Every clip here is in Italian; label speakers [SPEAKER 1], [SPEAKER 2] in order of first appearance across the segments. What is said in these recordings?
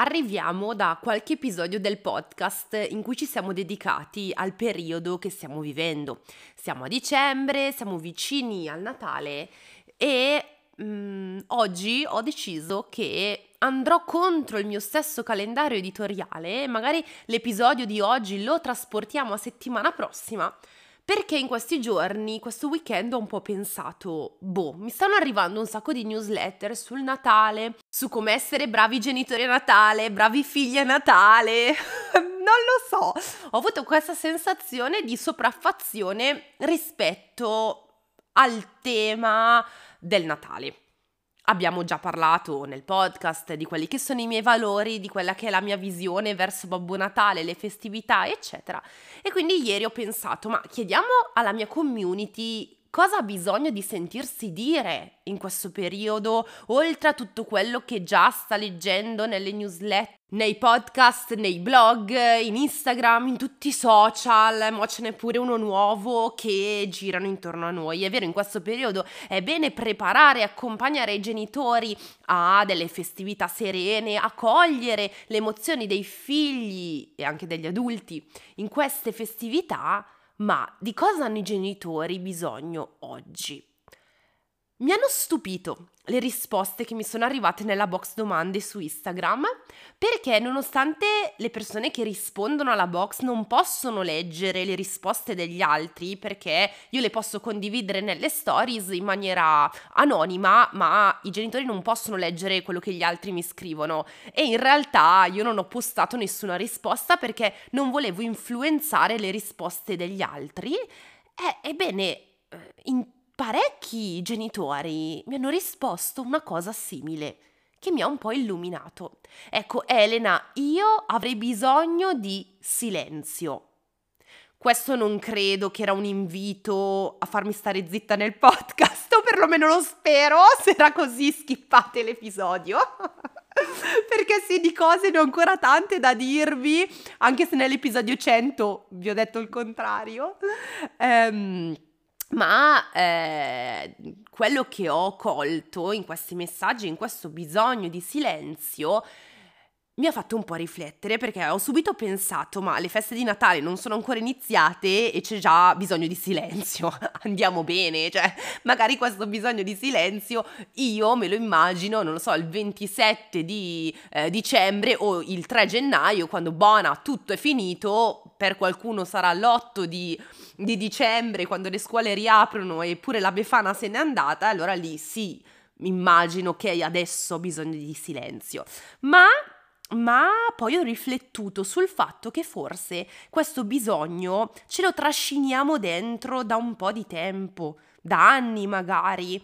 [SPEAKER 1] Arriviamo da qualche episodio del podcast in cui ci siamo dedicati al periodo che stiamo vivendo. Siamo a dicembre, siamo vicini al Natale e mm, oggi ho deciso che andrò contro il mio stesso calendario editoriale magari l'episodio di oggi lo trasportiamo a settimana prossima perché in questi giorni, questo weekend, ho un po' pensato, boh, mi stanno arrivando un sacco di newsletter sul Natale, su come essere bravi genitori a Natale, bravi figli a Natale. non lo so. Ho avuto questa sensazione di sopraffazione rispetto al tema del Natale. Abbiamo già parlato nel podcast di quelli che sono i miei valori, di quella che è la mia visione verso Babbo Natale, le festività, eccetera. E quindi ieri ho pensato, ma chiediamo alla mia community cosa ha bisogno di sentirsi dire in questo periodo, oltre a tutto quello che già sta leggendo nelle newsletter, nei podcast, nei blog, in Instagram, in tutti i social, ma ce n'è pure uno nuovo che girano intorno a noi. È vero, in questo periodo è bene preparare accompagnare i genitori a delle festività serene, accogliere le emozioni dei figli e anche degli adulti in queste festività ma di cosa hanno i genitori bisogno oggi? Mi hanno stupito le risposte che mi sono arrivate nella box domande su Instagram perché nonostante le persone che rispondono alla box non possono leggere le risposte degli altri perché io le posso condividere nelle stories in maniera anonima ma i genitori non possono leggere quello che gli altri mi scrivono. E in realtà io non ho postato nessuna risposta perché non volevo influenzare le risposte degli altri. E, ebbene eh, in parecchi genitori mi hanno risposto una cosa simile che mi ha un po' illuminato. Ecco, Elena, io avrei bisogno di silenzio. Questo non credo che era un invito a farmi stare zitta nel podcast, o perlomeno lo spero, se era così skippate l'episodio. Perché sì, di cose ne ho ancora tante da dirvi, anche se nell'episodio 100 vi ho detto il contrario. Ehm ma eh, quello che ho colto in questi messaggi, in questo bisogno di silenzio, mi ha fatto un po' riflettere perché ho subito pensato, ma le feste di Natale non sono ancora iniziate e c'è già bisogno di silenzio. Andiamo bene, cioè magari questo bisogno di silenzio io me lo immagino, non lo so, il 27 di eh, dicembre o il 3 gennaio quando buona, tutto è finito, per qualcuno sarà l'8 di, di dicembre quando le scuole riaprono e pure la Befana se n'è andata, allora lì sì, immagino che adesso ho bisogno di silenzio. Ma ma poi ho riflettuto sul fatto che forse questo bisogno ce lo trasciniamo dentro da un po' di tempo, da anni magari.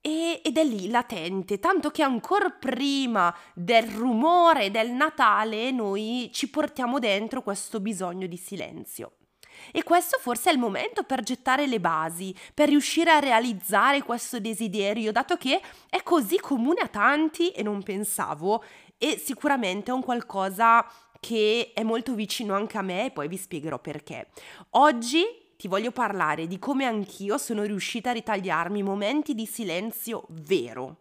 [SPEAKER 1] Ed è lì latente, tanto che ancora prima del rumore del Natale noi ci portiamo dentro questo bisogno di silenzio. E questo forse è il momento per gettare le basi, per riuscire a realizzare questo desiderio, dato che è così comune a tanti e non pensavo e sicuramente è un qualcosa che è molto vicino anche a me e poi vi spiegherò perché. Oggi ti voglio parlare di come anch'io sono riuscita a ritagliarmi momenti di silenzio vero.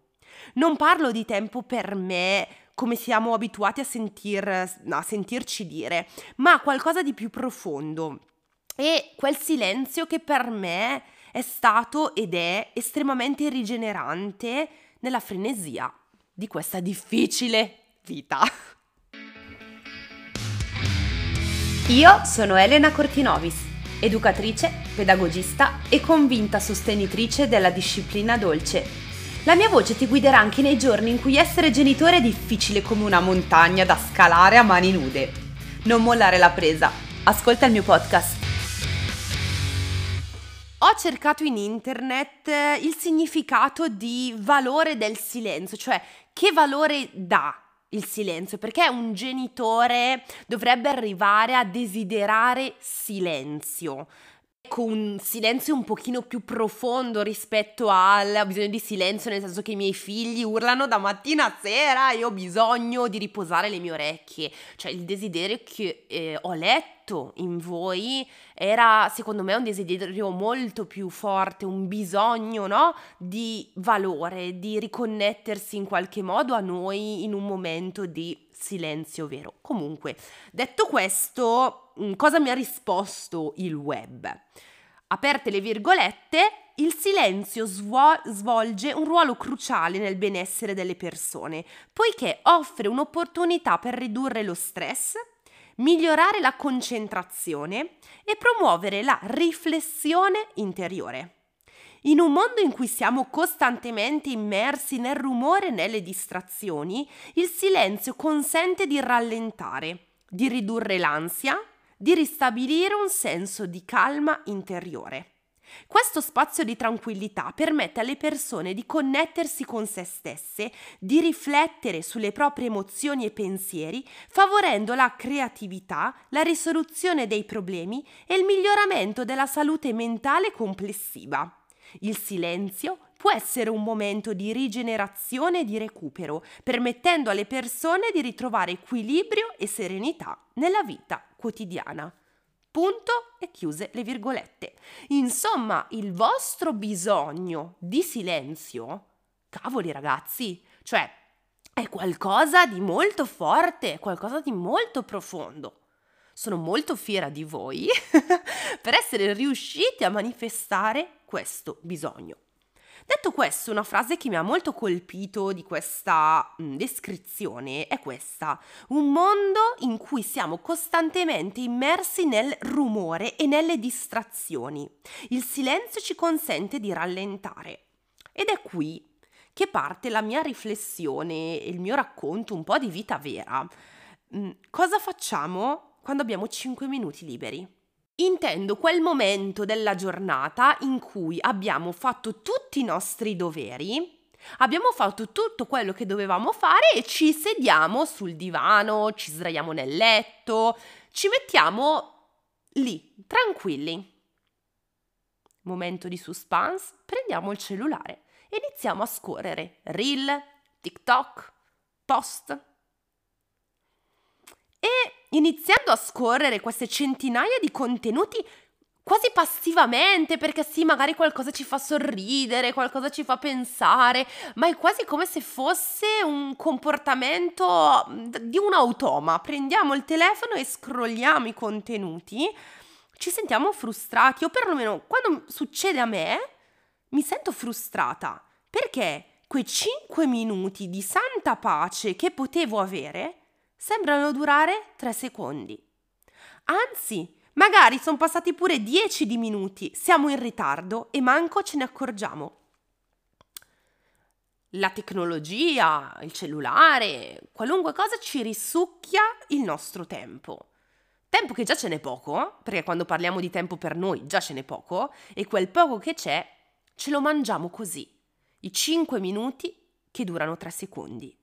[SPEAKER 1] Non parlo di tempo per me come siamo abituati a, sentir, a sentirci dire, ma qualcosa di più profondo. E quel silenzio che per me è stato ed è estremamente rigenerante nella frenesia di questa difficile vita.
[SPEAKER 2] Io sono Elena Cortinovis, educatrice, pedagogista e convinta sostenitrice della disciplina dolce. La mia voce ti guiderà anche nei giorni in cui essere genitore è difficile come una montagna da scalare a mani nude. Non mollare la presa. Ascolta il mio podcast.
[SPEAKER 1] Ho cercato in internet il significato di valore del silenzio, cioè che valore dà il silenzio, perché un genitore dovrebbe arrivare a desiderare silenzio con un silenzio un pochino più profondo rispetto al bisogno di silenzio, nel senso che i miei figli urlano da mattina a sera e ho bisogno di riposare le mie orecchie. Cioè il desiderio che eh, ho letto in voi era secondo me un desiderio molto più forte, un bisogno, no? Di valore, di riconnettersi in qualche modo a noi in un momento di silenzio vero. Comunque, detto questo, cosa mi ha risposto il web? Aperte le virgolette, il silenzio svol- svolge un ruolo cruciale nel benessere delle persone, poiché offre un'opportunità per ridurre lo stress, migliorare la concentrazione e promuovere la riflessione interiore. In un mondo in cui siamo costantemente immersi nel rumore e nelle distrazioni, il silenzio consente di rallentare, di ridurre l'ansia, di ristabilire un senso di calma interiore. Questo spazio di tranquillità permette alle persone di connettersi con se stesse, di riflettere sulle proprie emozioni e pensieri, favorendo la creatività, la risoluzione dei problemi e il miglioramento della salute mentale complessiva. Il silenzio può essere un momento di rigenerazione e di recupero, permettendo alle persone di ritrovare equilibrio e serenità nella vita quotidiana. Punto e chiuse le virgolette. Insomma, il vostro bisogno di silenzio, cavoli ragazzi, cioè è qualcosa di molto forte, qualcosa di molto profondo. Sono molto fiera di voi per essere riusciti a manifestare questo bisogno. Detto questo, una frase che mi ha molto colpito di questa mh, descrizione è questa. Un mondo in cui siamo costantemente immersi nel rumore e nelle distrazioni. Il silenzio ci consente di rallentare. Ed è qui che parte la mia riflessione e il mio racconto un po' di vita vera. Mh, cosa facciamo quando abbiamo 5 minuti liberi? Intendo quel momento della giornata in cui abbiamo fatto tutti i nostri doveri, abbiamo fatto tutto quello che dovevamo fare e ci sediamo sul divano, ci sdraiamo nel letto, ci mettiamo lì, tranquilli. Momento di suspense, prendiamo il cellulare e iniziamo a scorrere reel, TikTok, post. Iniziando a scorrere queste centinaia di contenuti quasi passivamente, perché sì, magari qualcosa ci fa sorridere, qualcosa ci fa pensare, ma è quasi come se fosse un comportamento di un automa. Prendiamo il telefono e scrolliamo i contenuti, ci sentiamo frustrati, o perlomeno quando succede a me, mi sento frustrata, perché quei 5 minuti di santa pace che potevo avere sembrano durare 3 secondi. Anzi, magari sono passati pure 10 di minuti, siamo in ritardo e manco ce ne accorgiamo. La tecnologia, il cellulare, qualunque cosa ci risucchia il nostro tempo. Tempo che già ce n'è poco, perché quando parliamo di tempo per noi già ce n'è poco, e quel poco che c'è ce lo mangiamo così, i 5 minuti che durano 3 secondi.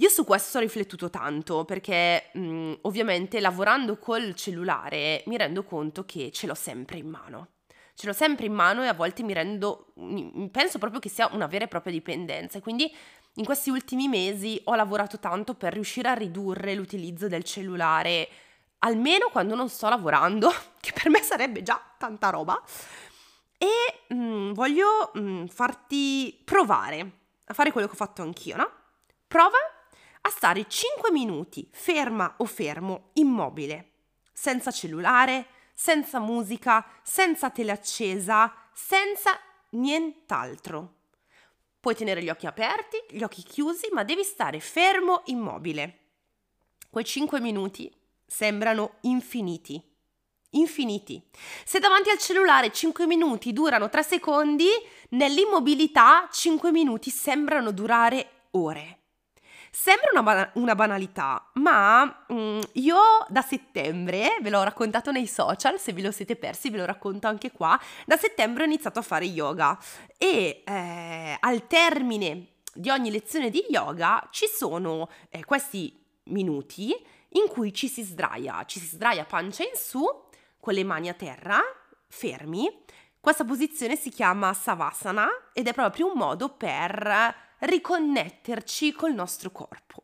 [SPEAKER 1] Io su questo ho riflettuto tanto perché mh, mm, ovviamente lavorando col cellulare mi rendo conto che ce l'ho sempre in mano. Ce l'ho sempre in mano e a volte mi rendo, penso proprio che sia una vera e propria dipendenza. Quindi in questi ultimi mesi ho lavorato tanto per riuscire a ridurre l'utilizzo del cellulare, almeno quando non sto lavorando, che per me sarebbe già tanta roba. E mh, mm, voglio mh, mm, farti provare a fare quello che ho fatto anch'io, no? Prova a stare 5 minuti ferma o fermo, immobile, senza cellulare, senza musica, senza tele accesa, senza nient'altro. Puoi tenere gli occhi aperti, gli occhi chiusi, ma devi stare fermo, immobile. Quei 5 minuti sembrano infiniti. Infiniti. Se davanti al cellulare 5 minuti durano 3 secondi, nell'immobilità 5 minuti sembrano durare ore. Sembra una, ba- una banalità, ma mm, io da settembre, ve l'ho raccontato nei social, se ve lo siete persi ve lo racconto anche qua, da settembre ho iniziato a fare yoga e eh, al termine di ogni lezione di yoga ci sono eh, questi minuti in cui ci si sdraia, ci si sdraia pancia in su, con le mani a terra, fermi. Questa posizione si chiama Savasana ed è proprio un modo per riconnetterci col nostro corpo.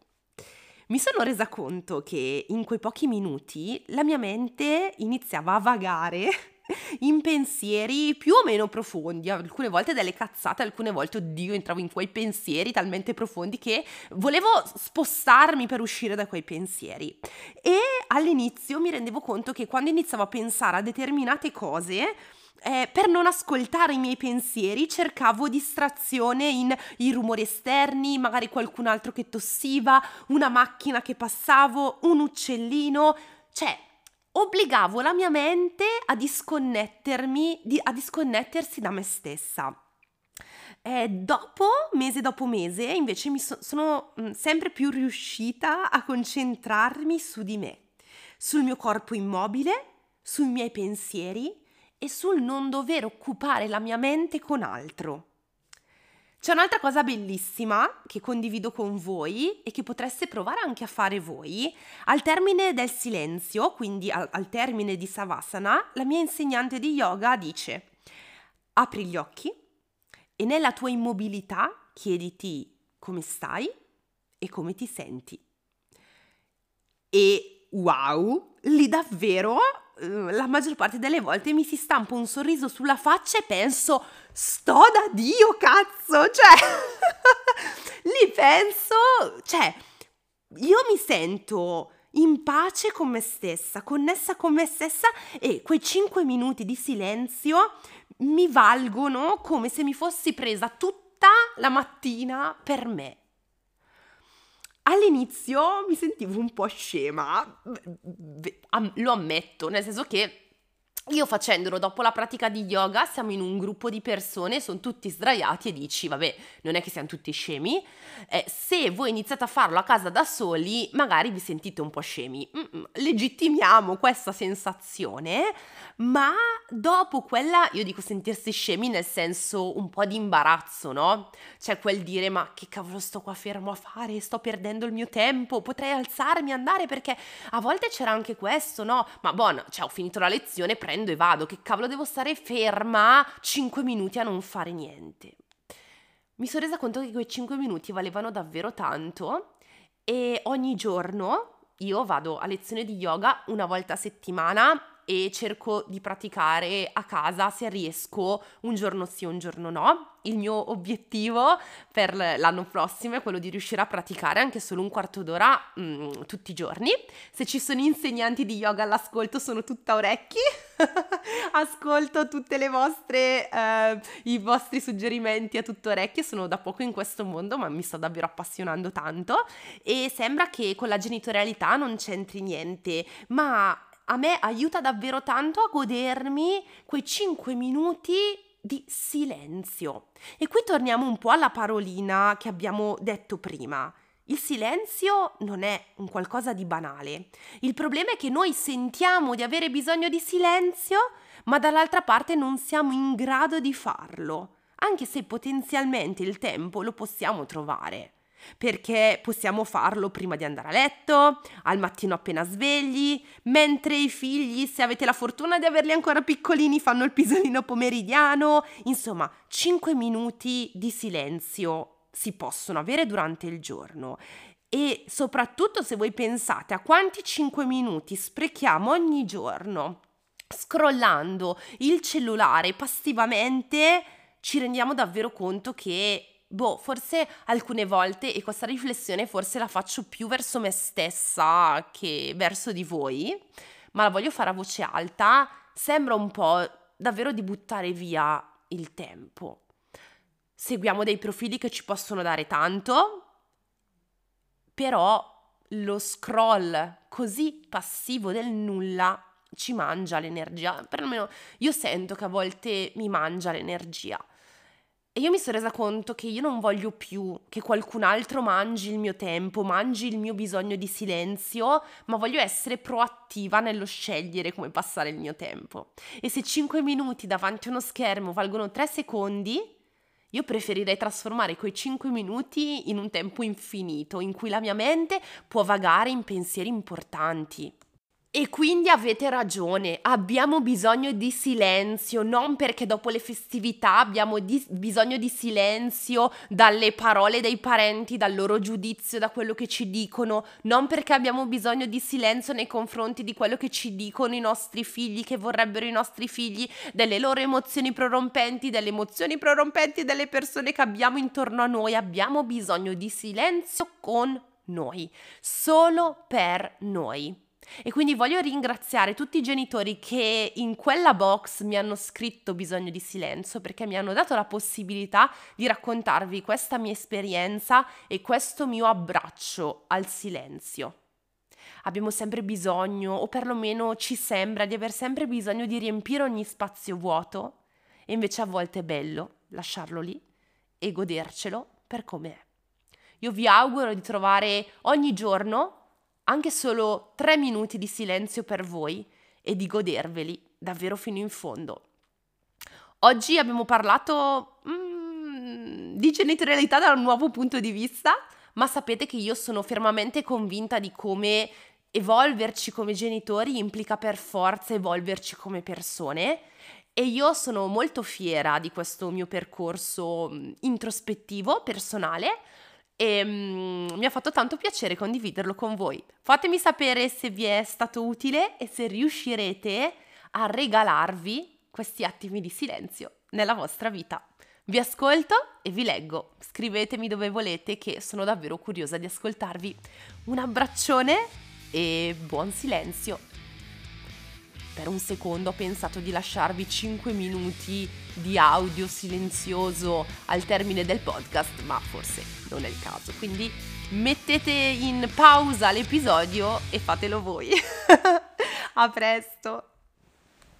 [SPEAKER 1] mi sono resa conto che in quei pochi minuti la mia mente iniziava a vagare in pensieri più o meno profondi, alcune volte delle cazzate, alcune volte, oddio, entravo in quei pensieri talmente profondi che volevo spostarmi per uscire da quei pensieri. E all'inizio mi rendevo conto che quando iniziavo a pensare a determinate cose, eh, per non ascoltare i miei pensieri cercavo distrazione in i rumori esterni, magari qualcun altro che tossiva, una macchina che passavo, un uccellino, cioè obbligavo la mia mente a disconnettermi, di, a disconnettersi da me stessa. E dopo, mese dopo mese, invece mi so, sono mm, sempre più riuscita a concentrarmi su di me, sul mio corpo immobile, sui miei pensieri e sul non dover occupare la mia mente con altro. C'è un'altra cosa bellissima che condivido con voi e che potreste provare anche a fare voi. Al termine del silenzio, quindi al, al termine di Savasana, la mia insegnante di yoga dice apri gli occhi e nella tua immobilità chiediti come stai e come ti senti. E wow, lì davvero Uhm, la maggior parte delle volte mi si stampa un sorriso sulla faccia e penso sto da Dio cazzo, cioè lì penso, cioè io mi sento in pace con me stessa, connessa con me stessa e quei 5 minuti di silenzio mi valgono come se mi fossi presa tutta la mattina per me. All'inizio mi sentivo un po' scema, lo ammetto, nel senso che io facendolo dopo la pratica di yoga, siamo in un gruppo di persone, sono tutti sdraiati e dici, vabbè, non è che siamo tutti scemi. Eh, se voi iniziate a farlo a casa da soli, magari vi sentite un po' scemi. Mm-mm, legittimiamo questa sensazione, ma dopo quella, io dico sentirsi scemi nel senso un po' di imbarazzo, no? Cioè quel dire, ma che cavolo sto qua fermo a fare? Sto perdendo il mio tempo, potrei alzarmi, andare, perché a volte c'era anche questo, no? Ma buono, cioè ho finito la lezione, prendo prendo e vado, che cavolo devo stare ferma 5 minuti a non fare niente. Mi sono resa conto che quei 5 minuti valevano davvero tanto e ogni giorno io vado a lezione di yoga una volta a settimana e cerco di praticare a casa se riesco un giorno sì, un giorno no. Il mio obiettivo per l'anno prossimo è quello di riuscire a praticare anche solo un quarto d'ora mh, mm, tutti i giorni. Se ci sono insegnanti di yoga all'ascolto sono tutta orecchi. Ascolto tutte le vostre eh, i vostri suggerimenti a tutto orecchie, sono da poco in questo mondo, ma mi sto davvero appassionando tanto e sembra che con la genitorialità non c'entri niente, ma a me aiuta davvero tanto a godermi quei 5 minuti di silenzio. E qui torniamo un po' alla parolina che abbiamo detto prima. Il silenzio non è un qualcosa di banale. Il problema è che noi sentiamo di avere bisogno di silenzio, ma dall'altra parte non siamo in grado di farlo, anche se potenzialmente il tempo lo possiamo trovare perché possiamo farlo prima di andare a letto, al mattino appena svegli, mentre i figli, se avete la fortuna di averli ancora piccolini, fanno il pisolino pomeridiano, insomma, 5 minuti di silenzio si possono avere durante il giorno. E soprattutto se voi pensate a quanti 5 minuti sprechiamo ogni giorno scrollando il cellulare passivamente, ci rendiamo davvero conto che boh, forse alcune volte, e questa riflessione forse la faccio più verso me stessa che verso di voi, ma la voglio fare a voce alta, sembra un po' davvero di buttare via il tempo. Seguiamo dei profili che ci possono dare tanto, però lo scroll così passivo del nulla ci mangia l'energia, perlomeno io sento che a volte mi mangia l'energia. E io mi sono resa conto che io non voglio più che qualcun altro mangi il mio tempo, mangi il mio bisogno di silenzio, ma voglio essere proattiva nello scegliere come passare il mio tempo. E se 5 minuti davanti a uno schermo valgono 3 secondi, io preferirei trasformare quei 5 minuti in un tempo infinito, in cui la mia mente può vagare in pensieri importanti. E quindi avete ragione, abbiamo bisogno di silenzio, non perché dopo le festività abbiamo di- bisogno di silenzio dalle parole dei parenti, dal loro giudizio, da quello che ci dicono, non perché abbiamo bisogno di silenzio nei confronti di quello che ci dicono i nostri figli, che vorrebbero i nostri figli, delle loro emozioni prorompenti, delle emozioni prorompenti delle persone che abbiamo intorno a noi, abbiamo bisogno di silenzio con noi, solo per noi. E quindi voglio ringraziare tutti i genitori che in quella box mi hanno scritto bisogno di silenzio perché mi hanno dato la possibilità di raccontarvi questa mia esperienza e questo mio abbraccio al silenzio. Abbiamo sempre bisogno, o perlomeno ci sembra di aver sempre bisogno di riempire ogni spazio vuoto, e invece a volte è bello lasciarlo lì e godercelo per com'è. Io vi auguro di trovare ogni giorno anche solo tre minuti di silenzio per voi e di goderveli davvero fino in fondo. Oggi abbiamo parlato mm, di genitorialità da un nuovo punto di vista, ma sapete che io sono fermamente convinta di come evolverci come genitori implica per forza evolverci come persone e io sono molto fiera di questo mio percorso mm, introspettivo, personale, e um, mi ha fatto tanto piacere condividerlo con voi. Fatemi sapere se vi è stato utile e se riuscirete a regalarvi questi attimi di silenzio nella vostra vita. Vi ascolto e vi leggo. Scrivetemi dove volete che sono davvero curiosa di ascoltarvi. Un abbraccione e buon silenzio. Per un secondo ho pensato di lasciarvi 5 minuti di audio silenzioso al termine del podcast, ma forse non è il caso. Quindi mettete in pausa l'episodio e fatelo voi. A presto!